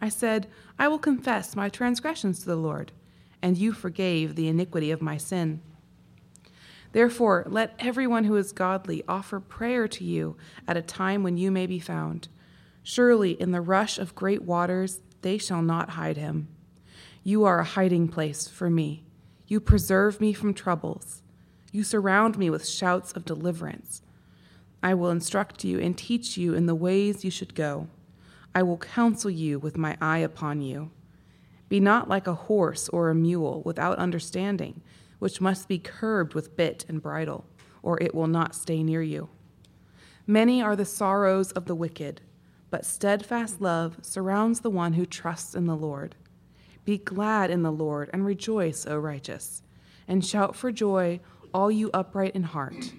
I said, I will confess my transgressions to the Lord, and you forgave the iniquity of my sin. Therefore, let everyone who is godly offer prayer to you at a time when you may be found. Surely, in the rush of great waters, they shall not hide him. You are a hiding place for me. You preserve me from troubles. You surround me with shouts of deliverance. I will instruct you and teach you in the ways you should go. I will counsel you with my eye upon you. Be not like a horse or a mule without understanding which must be curbed with bit and bridle, or it will not stay near you. Many are the sorrows of the wicked, but steadfast love surrounds the one who trusts in the Lord. Be glad in the Lord and rejoice, O righteous, and shout for joy, all you upright in heart.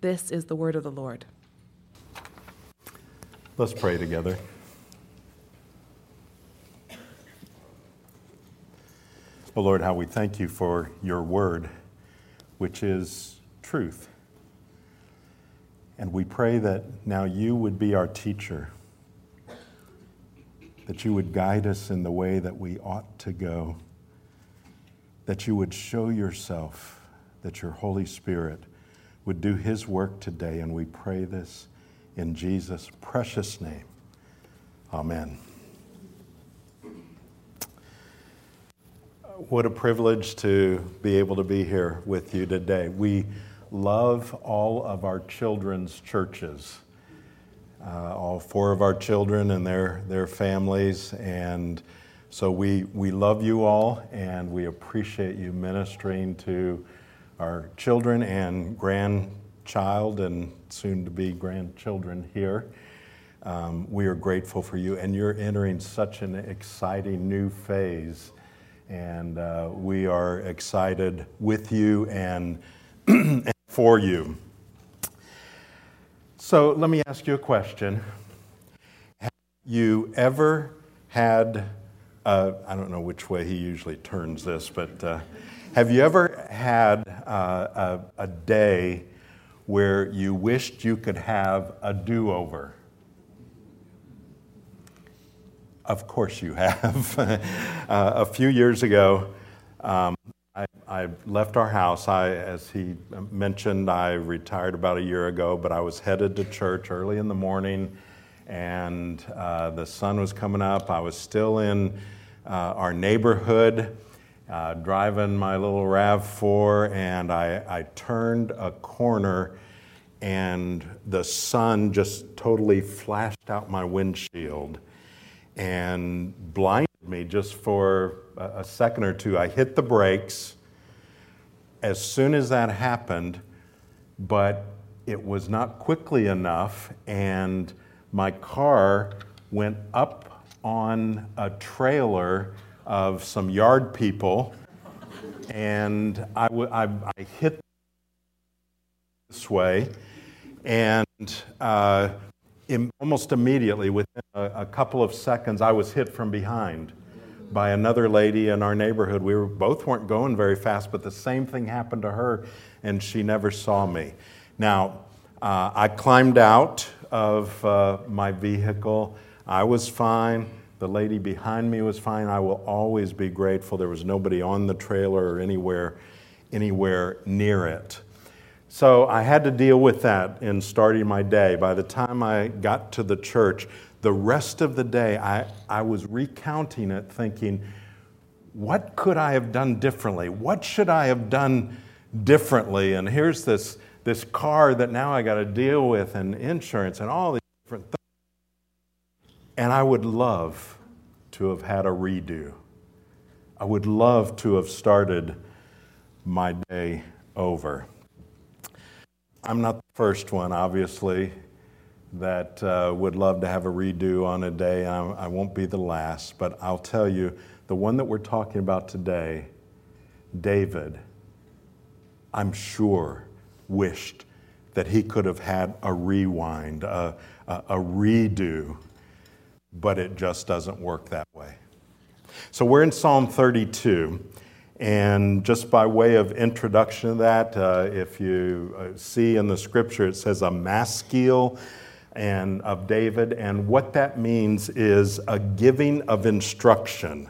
This is the word of the Lord. Let's pray together. Oh Lord, how we thank you for your word, which is truth. And we pray that now you would be our teacher, that you would guide us in the way that we ought to go, that you would show yourself, that your Holy Spirit would do his work today. And we pray this in Jesus' precious name. Amen. What a privilege to be able to be here with you today. We love all of our children's churches, uh, all four of our children and their, their families. And so we, we love you all and we appreciate you ministering to our children and grandchild and soon to be grandchildren here. Um, we are grateful for you, and you're entering such an exciting new phase and uh, we are excited with you and, and for you. So let me ask you a question. Have you ever had, uh, I don't know which way he usually turns this, but uh, have you ever had uh, a, a day where you wished you could have a do over? Of course, you have. uh, a few years ago, um, I, I, left our house. I, as he mentioned, I retired about a year ago, but I was headed to church early in the morning, and uh, the sun was coming up. I was still in uh, our neighborhood, uh, driving my little RAV4, and I, I turned a corner, and the sun just totally flashed out my windshield and blinded me just for a second or two. I hit the brakes as soon as that happened, but it was not quickly enough, and my car went up on a trailer of some yard people, and I, w- I, I hit this way, and uh, almost immediately, within a, a, couple of seconds, I was hit from behind by another lady in our neighborhood. We were, both weren't going very fast, but the same thing happened to her, and she never saw me. Now, uh, I climbed out of uh, my vehicle. I was fine. The lady behind me was fine. I will always be grateful. There was nobody on the trailer or anywhere, anywhere near it. So I had to deal with that in starting my day. By the time I got to the church, the rest of the day, I, I was recounting it, thinking, what could I have done differently? What should I have done differently? And here's this, this car that now I got to deal with, and insurance, and all these different things. And I would love to have had a redo. I would love to have started my day over. I'm not the first one, obviously, that uh, would love to have a redo on a day. I, I won't be the last, but I'll tell you the one that we're talking about today, David, I'm sure wished that he could have had a rewind, a, a, a redo, but it just doesn't work that way. So we're in Psalm 32. And just by way of introduction to that, uh, if you uh, see in the scripture, it says a maskil and of David, and what that means is a giving of instruction.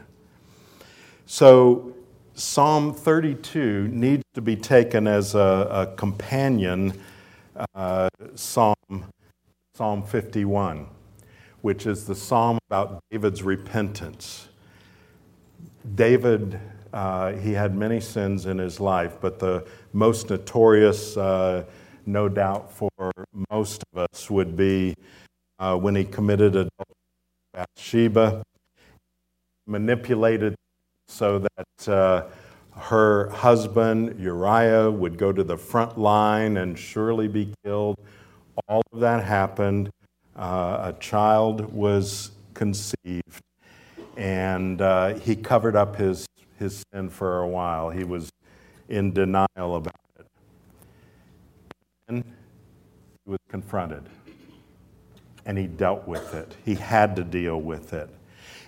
So Psalm 32 needs to be taken as a, a companion uh, psalm, Psalm 51, which is the psalm about David's repentance. David uh, he had many sins in his life, but the most notorious, uh, no doubt for most of us, would be uh, when he committed adultery with Bathsheba, manipulated so that uh, her husband Uriah would go to the front line and surely be killed. All of that happened. Uh, a child was conceived, and uh, he covered up his his sin for a while. He was in denial about And he was confronted. And he dealt with it. He had to deal with it.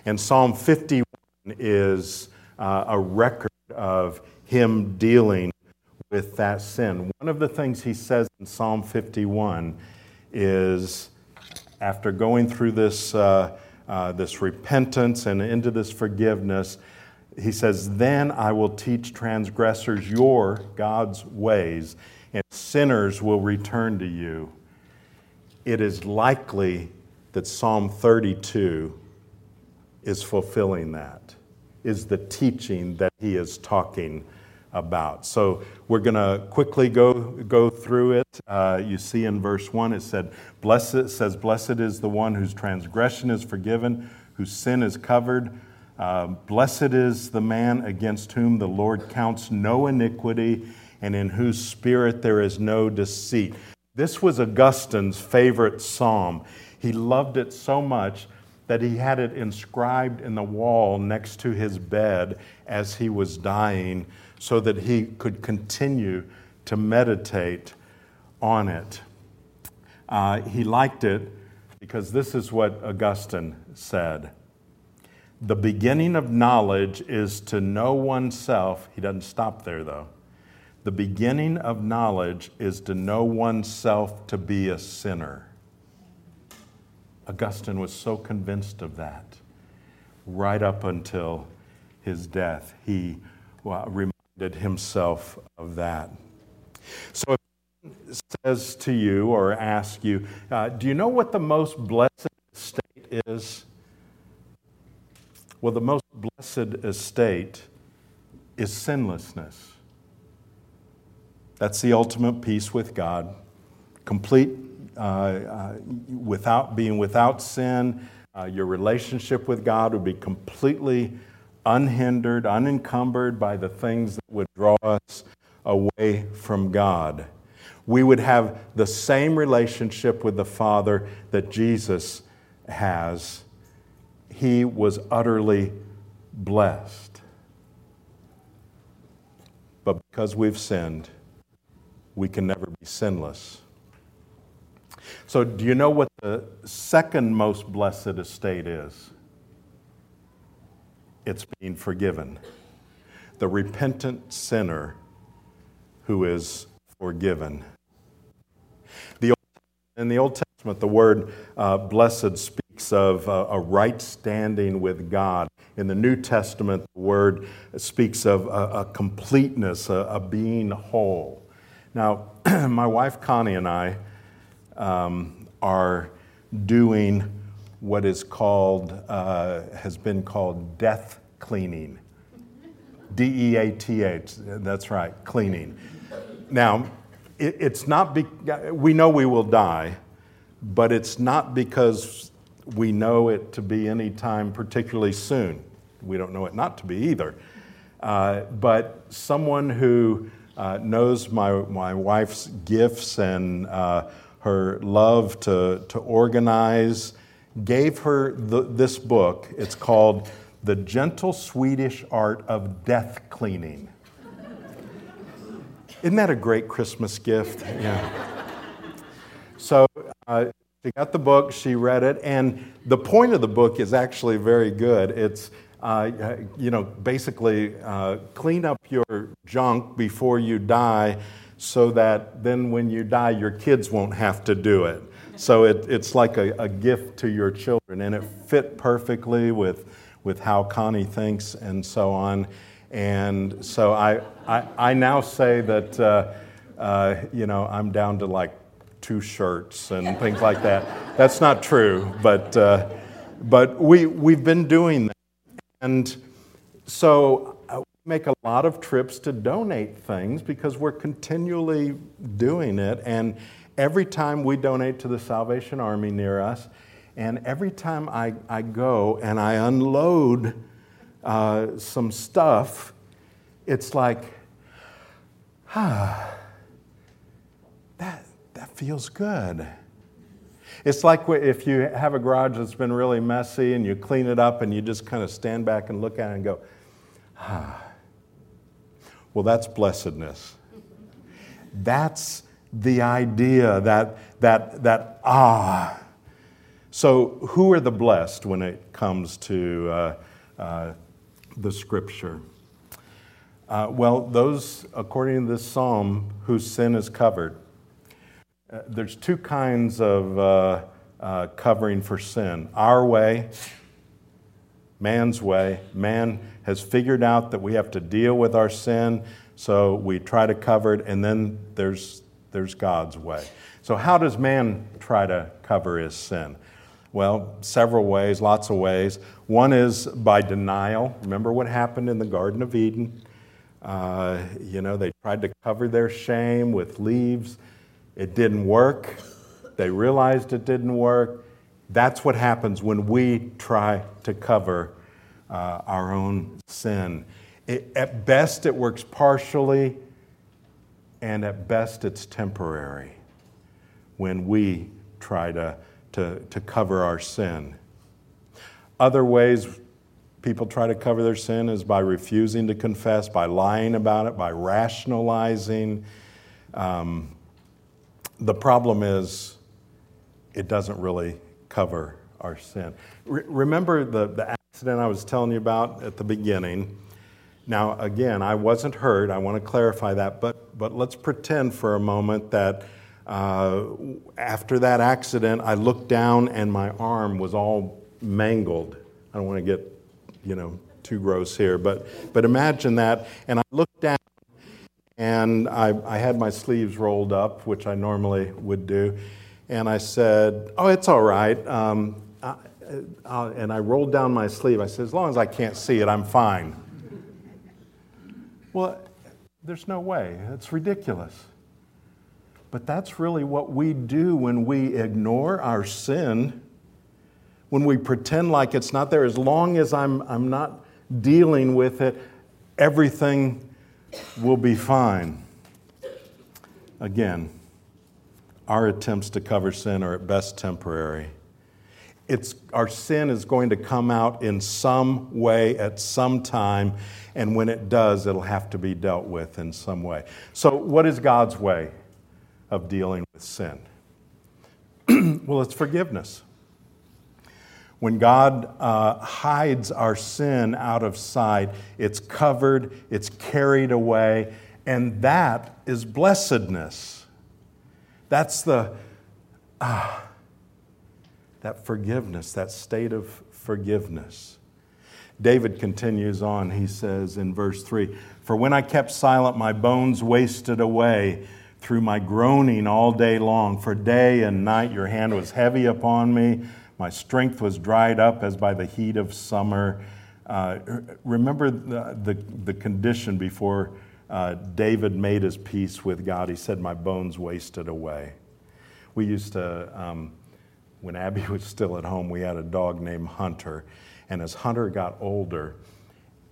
And Psalm 51 is uh, a record of him dealing with that sin. One of the things he says in Psalm 51 is after going through this, uh, uh, this repentance and into this forgiveness, he says, Then I will teach transgressors your, God's ways, and sinners will return to you. It is likely that Psalm 32 is fulfilling that, is the teaching that he is talking about. So we're going to quickly go, go through it. Uh, you see in verse 1, it said, Blessed, it says, Blessed is the one whose transgression is forgiven, whose sin is covered. Uh, Blessed is the man against whom the Lord counts no iniquity and in whose spirit there is no deceit. This was Augustine's favorite psalm. He loved it so much that he had it inscribed in the wall next to his bed as he was dying so that he could continue to meditate on it. Uh, he liked it because this is what Augustine said. The beginning of knowledge is to know oneself. He doesn't stop there, though. The beginning of knowledge is to know oneself to be a sinner. Augustine was so convinced of that right up until his death. He well, reminded himself of that. So, if someone says to you or asks you, uh, Do you know what the most blessed state is? Well, the most blessed estate is sinlessness. That's the ultimate peace with God, complete uh, uh, without being without sin. Uh, your relationship with God would be completely unhindered, unencumbered by the things that would draw us away from God. We would have the same relationship with the Father that Jesus has he was utterly blessed. But because we've sinned, we can never be sinless. So, do you know what the second most blessed estate is? It's being forgiven. The repentant sinner who is forgiven. The, in the Old Testament, the word uh, blessed speaks of a, a right standing with God. In the New Testament, the word speaks of a, a completeness, a, a, being whole. Now, my wife Connie and I um, are doing what is called, uh, has been called death cleaning. D E A T H, that's right, cleaning. Now, it, it's not, be, we know we will die, but it's not because we know it to be any time particularly soon. We don't know it not to be either. Uh, but someone who uh, knows my, my wife's gifts and uh, her love to, to organize, gave her the, this book. It's called The Gentle Swedish Art of Death Cleaning. Isn't that a great Christmas gift? Yeah. So uh, she got the book, she read it, and the point of the book is actually very good. It's uh, you know, basically uh, clean up your junk before you die so that then when you die, your kids won't have to do it. So it, it's like a, a gift to your children, and it fit perfectly with, with how Connie thinks and so on. And so I, I, I now say that, uh, uh, you know, I'm down to like two shirts and things like that. That's not true, but, uh, but we, we've been doing that. And so we make a lot of trips to donate things because we're continually doing it. And every time we donate to the Salvation Army near us, and every time I, I go and I unload uh, some stuff, it's like, ah, that, that feels good. It's like if you have a garage that's been really messy and you clean it up and you just kind of stand back and look at it and go, ah, well, that's blessedness. That's the idea, that, that, that ah. So, who are the blessed when it comes to uh, uh, the scripture? Uh, well, those, according to this psalm, whose sin is covered. Uh, there's two kinds of uh, uh, covering for sin our way, man's way. Man has figured out that we have to deal with our sin, so we try to cover it, and then there's, there's God's way. So, how does man try to cover his sin? Well, several ways, lots of ways. One is by denial. Remember what happened in the Garden of Eden? Uh, you know, they tried to cover their shame with leaves. It didn't work. They realized it didn't work. That's what happens when we try to cover uh, our own sin. It, at best, it works partially, and at best, it's temporary when we try to, to, to cover our sin. Other ways people try to cover their sin is by refusing to confess, by lying about it, by rationalizing. Um, the problem is, it doesn't really cover our sin. Re- remember the, the accident I was telling you about at the beginning. Now, again, I wasn't hurt. I want to clarify that, but, but let's pretend for a moment that uh, after that accident, I looked down and my arm was all mangled. I don't want to get, you know, too gross here, but, but imagine that. And I looked down and I, I had my sleeves rolled up, which I normally would do. And I said, Oh, it's all right. Um, uh, and I rolled down my sleeve. I said, as long as I can't see it, I'm fine. well, there's no way. It's ridiculous. But that's really what we do when we ignore our sin, when we pretend like it's not there. As long as I'm, I'm not dealing with it, everything will be fine. Again, our attempts to cover sin are at best temporary it's, our sin is going to come out in some way at some time, and when it does, it'll have to be dealt with in some way. So, what is God's way of dealing with sin? well, it's forgiveness. When God uh, hides our sin out of sight, it's covered, it's carried away, and that is blessedness. That's the. Ah, that forgiveness, that state of forgiveness. David continues on. He says in verse 3 For when I kept silent, my bones wasted away through my groaning all day long. For day and night your hand was heavy upon me. My strength was dried up as by the heat of summer. Uh, remember the, the, the, condition before uh, David made his peace with God. He said, My bones wasted away. We used to. Um, when Abby was still at home, we had a dog named Hunter. And as Hunter got older,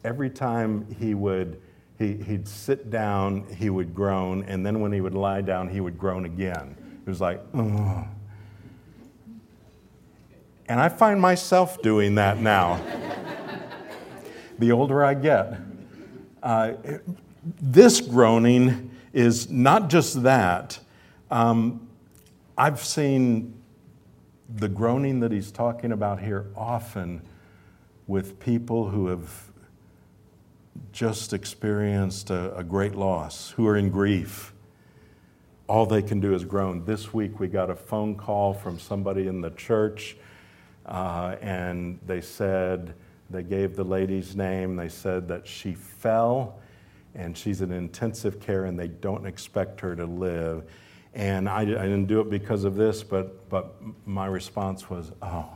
every time he would, he, he'd sit down, he would groan, and then when he would lie down, he would groan again. It was like, Ugh. And I find myself doing that now. the older I get. Uh, this groaning is not just that. Um, I've seen the groaning that he's talking about here often with people who have just experienced a, a, great loss, who are in grief. All they can do is groan. This week we got a phone call from somebody in the church, uh, and they said, they gave the lady's name, they said that she fell and she's in intensive care and they don't expect her to live. And I, I didn't do it because of this, but, but my response was, oh.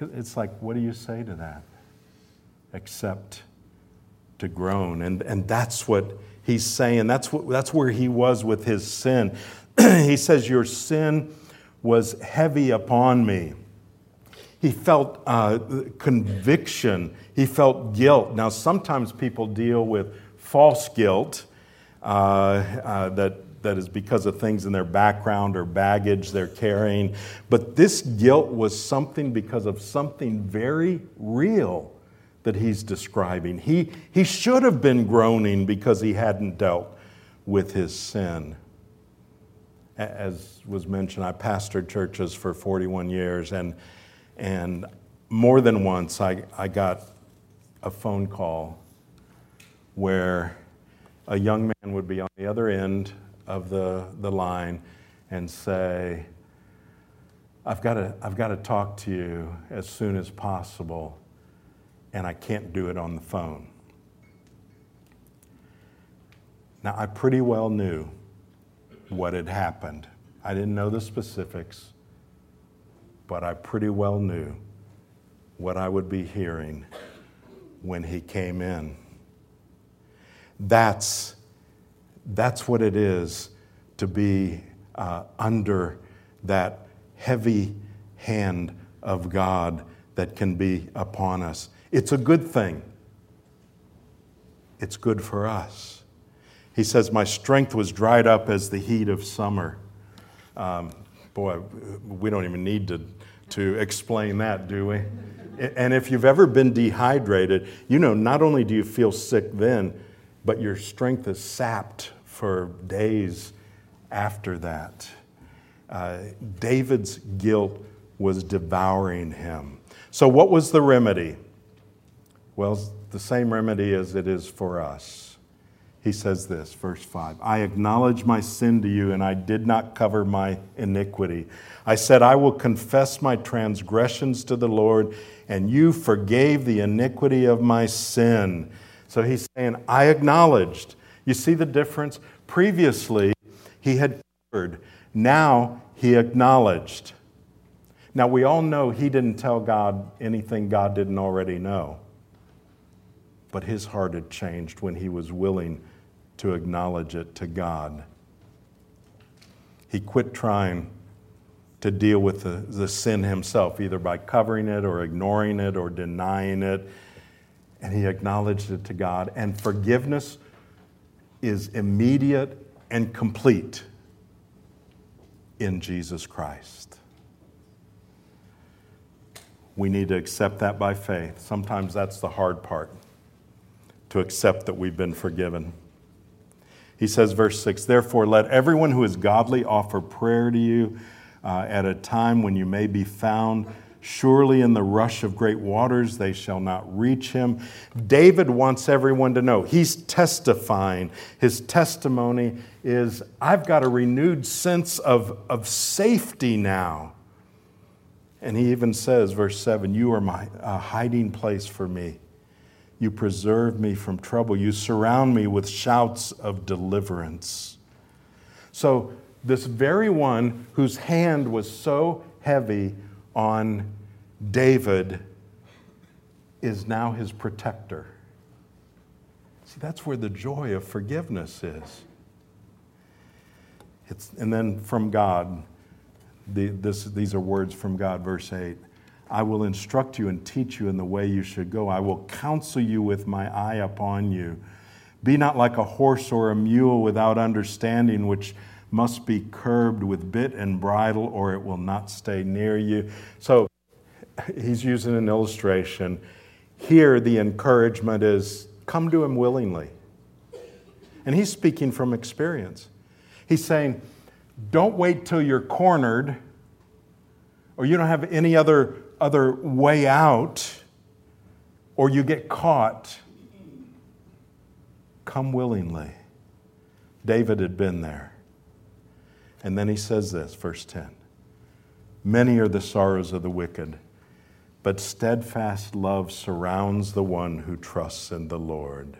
It's like, what do you say to that? Except to groan. And, and that's what he's saying. That's, what, that's where he was with his sin. he says, Your sin was heavy upon me. He felt uh, conviction. He felt guilt. Now, sometimes people deal with false guilt uh, uh, that, that is because of things in their background or baggage they're carrying. But this guilt was something because of something very real that he's describing. He, he should have been groaning because he hadn't dealt with his sin. As was mentioned, I pastored churches for 41 years, and and more than once, I, I got a phone call where a young man would be on the other end of the, the line and say, I've got, to, I've got to talk to you as soon as possible, and I can't do it on the phone. Now, I pretty well knew what had happened. I didn't know the specifics but I pretty well knew what I would be hearing when he came in. That's, that's what it is to be uh, under that heavy hand of God that can be upon us. It's a good thing. It's good for us. He says, My strength was dried up as the heat of summer. Um, boy, we don't even need to to explain that, do we? And if you've ever been dehydrated, you know not only do you feel sick then, but your strength is sapped for days after that. Uh, David's guilt was devouring him. So, what was the remedy? Well, the same remedy as it is for us. He says this, verse 5 I acknowledge my sin to you, and I did not cover my iniquity. I said, I will confess my transgressions to the Lord, and you forgave the iniquity of my sin. So he's saying, I acknowledged. You see the difference? Previously, he had covered. Now, he acknowledged. Now, we all know he didn't tell God anything God didn't already know. But his heart had changed when he was willing to acknowledge it to God. He quit trying to deal with the, the sin himself, either by covering it or ignoring it or denying it. And he acknowledged it to God. And forgiveness is immediate and complete in Jesus Christ. We need to accept that by faith. Sometimes that's the hard part, to accept that we've been forgiven. He says, verse 6 Therefore, let everyone who is godly offer prayer to you uh, at a time when you may be found. Surely in the rush of great waters they shall not reach him. David wants everyone to know. He's testifying. His testimony is I've got a renewed sense of, of safety now. And he even says, verse 7 You are my uh, hiding place for me. You preserve me from trouble. You surround me with shouts of deliverance. So, this very one whose hand was so heavy on David is now his protector. See, that's where the joy of forgiveness is. It's, and then from God, the, this, these are words from God, verse 8 I will instruct you and teach you in the way you should go. I will counsel you with my eye upon you. Be not like a horse or a mule without understanding, which must be curbed with bit and bridle, or it will not stay near you. So he's using an illustration. Here, the encouragement is come to him willingly. And he's speaking from experience. He's saying, don't wait till you're cornered or you don't have any other, other way out or you get caught. Come willingly. David had been there. And then he says this, verse 10 Many are the sorrows of the wicked, but steadfast love surrounds the one who trusts in the Lord.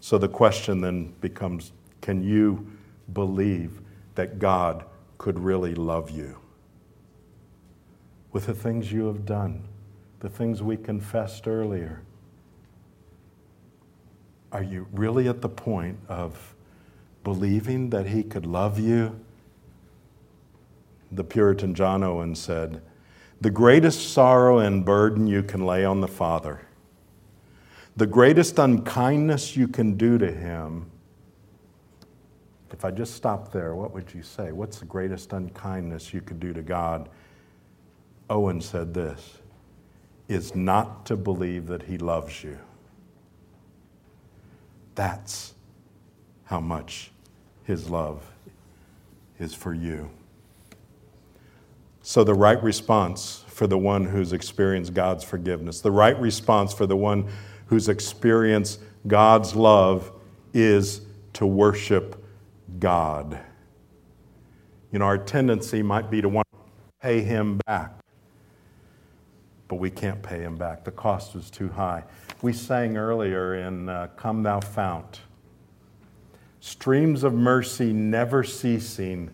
So the question then becomes can you believe that God could really love you? With the things you have done, the things we confessed earlier. Are you really at the point of believing that He could love you? The Puritan John Owen said, The greatest sorrow and burden you can lay on the Father, the greatest unkindness you can do to Him. If I just stop there, what would you say? What's the greatest unkindness you could do to God? Owen said this is not to believe that He loves you. That's how much His love is for you. So, the right response for the one who's experienced God's forgiveness, the right response for the one who's experienced God's love is to worship God. You know, our tendency might be to want to pay Him back, but we can't pay Him back. The cost is too high. We sang earlier in uh, Come Thou Fount streams of mercy never ceasing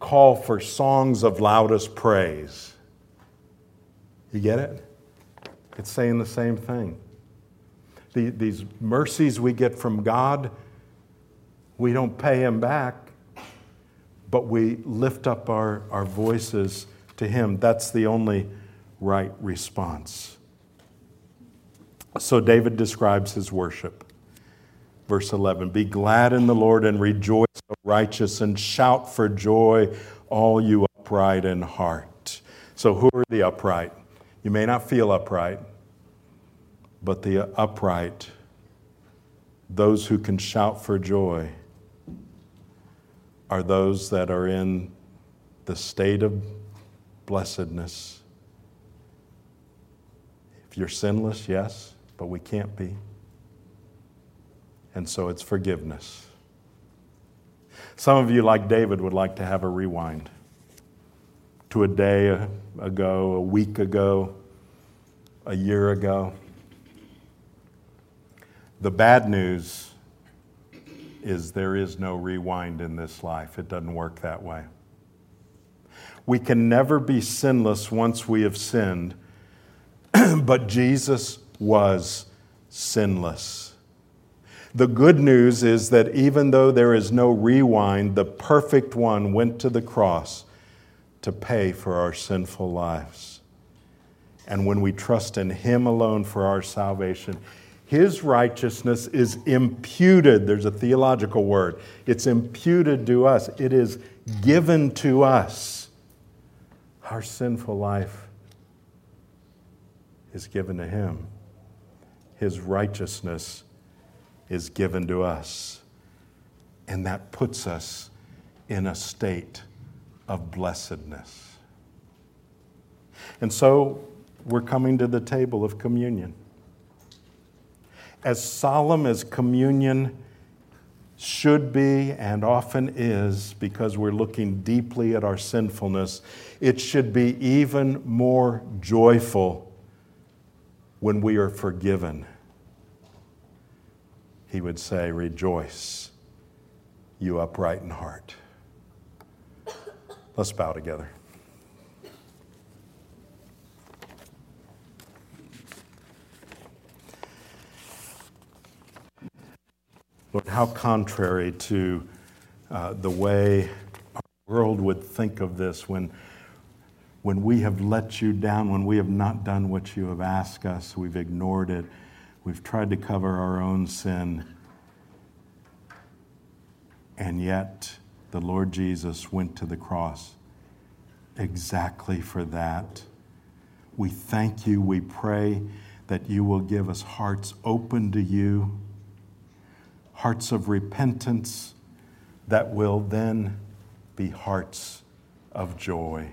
call for songs of loudest praise. You get it? It's saying the same thing. The, these mercies we get from God, we don't pay Him back, but we lift up our, our voices to Him. That's the only right response. So David describes his worship. Verse 11 Be glad in the Lord and rejoice, O righteous, and shout for joy, all you upright in heart. So, who are the upright? You may not feel upright, but the upright, those who can shout for joy, are those that are in the state of blessedness. You're sinless, yes, but we can't be. And so it's forgiveness. Some of you, like David, would like to have a rewind to a day ago, a week ago, a year ago. The bad news is there is no rewind in this life. It doesn't work that way. We can never be sinless once we have sinned, but Jesus was sinless. The good news is that even though there is no rewind, the perfect one went to the cross to pay for our sinful lives. And when we trust in Him alone for our salvation, His righteousness is imputed. There's a theological word. It's imputed to us, it is given to us. Our sinful life is given to Him. His righteousness is given to us. And that puts us in a state of blessedness. And so we're coming to the table of communion. As solemn as communion should be and often is, because we're looking deeply at our sinfulness, it should be even more joyful when we are forgiven he would say, Rejoice, you upright in heart. Let's bow together. Lord, how contrary to uh, the way our world would think of this when, when we have let you down, when we have not done what you have asked us, we've ignored it We've tried to cover our own sin. And yet, the Lord Jesus went to the cross exactly for that. We thank you. We pray that you will give us hearts open to you, hearts of repentance that will then be hearts of joy.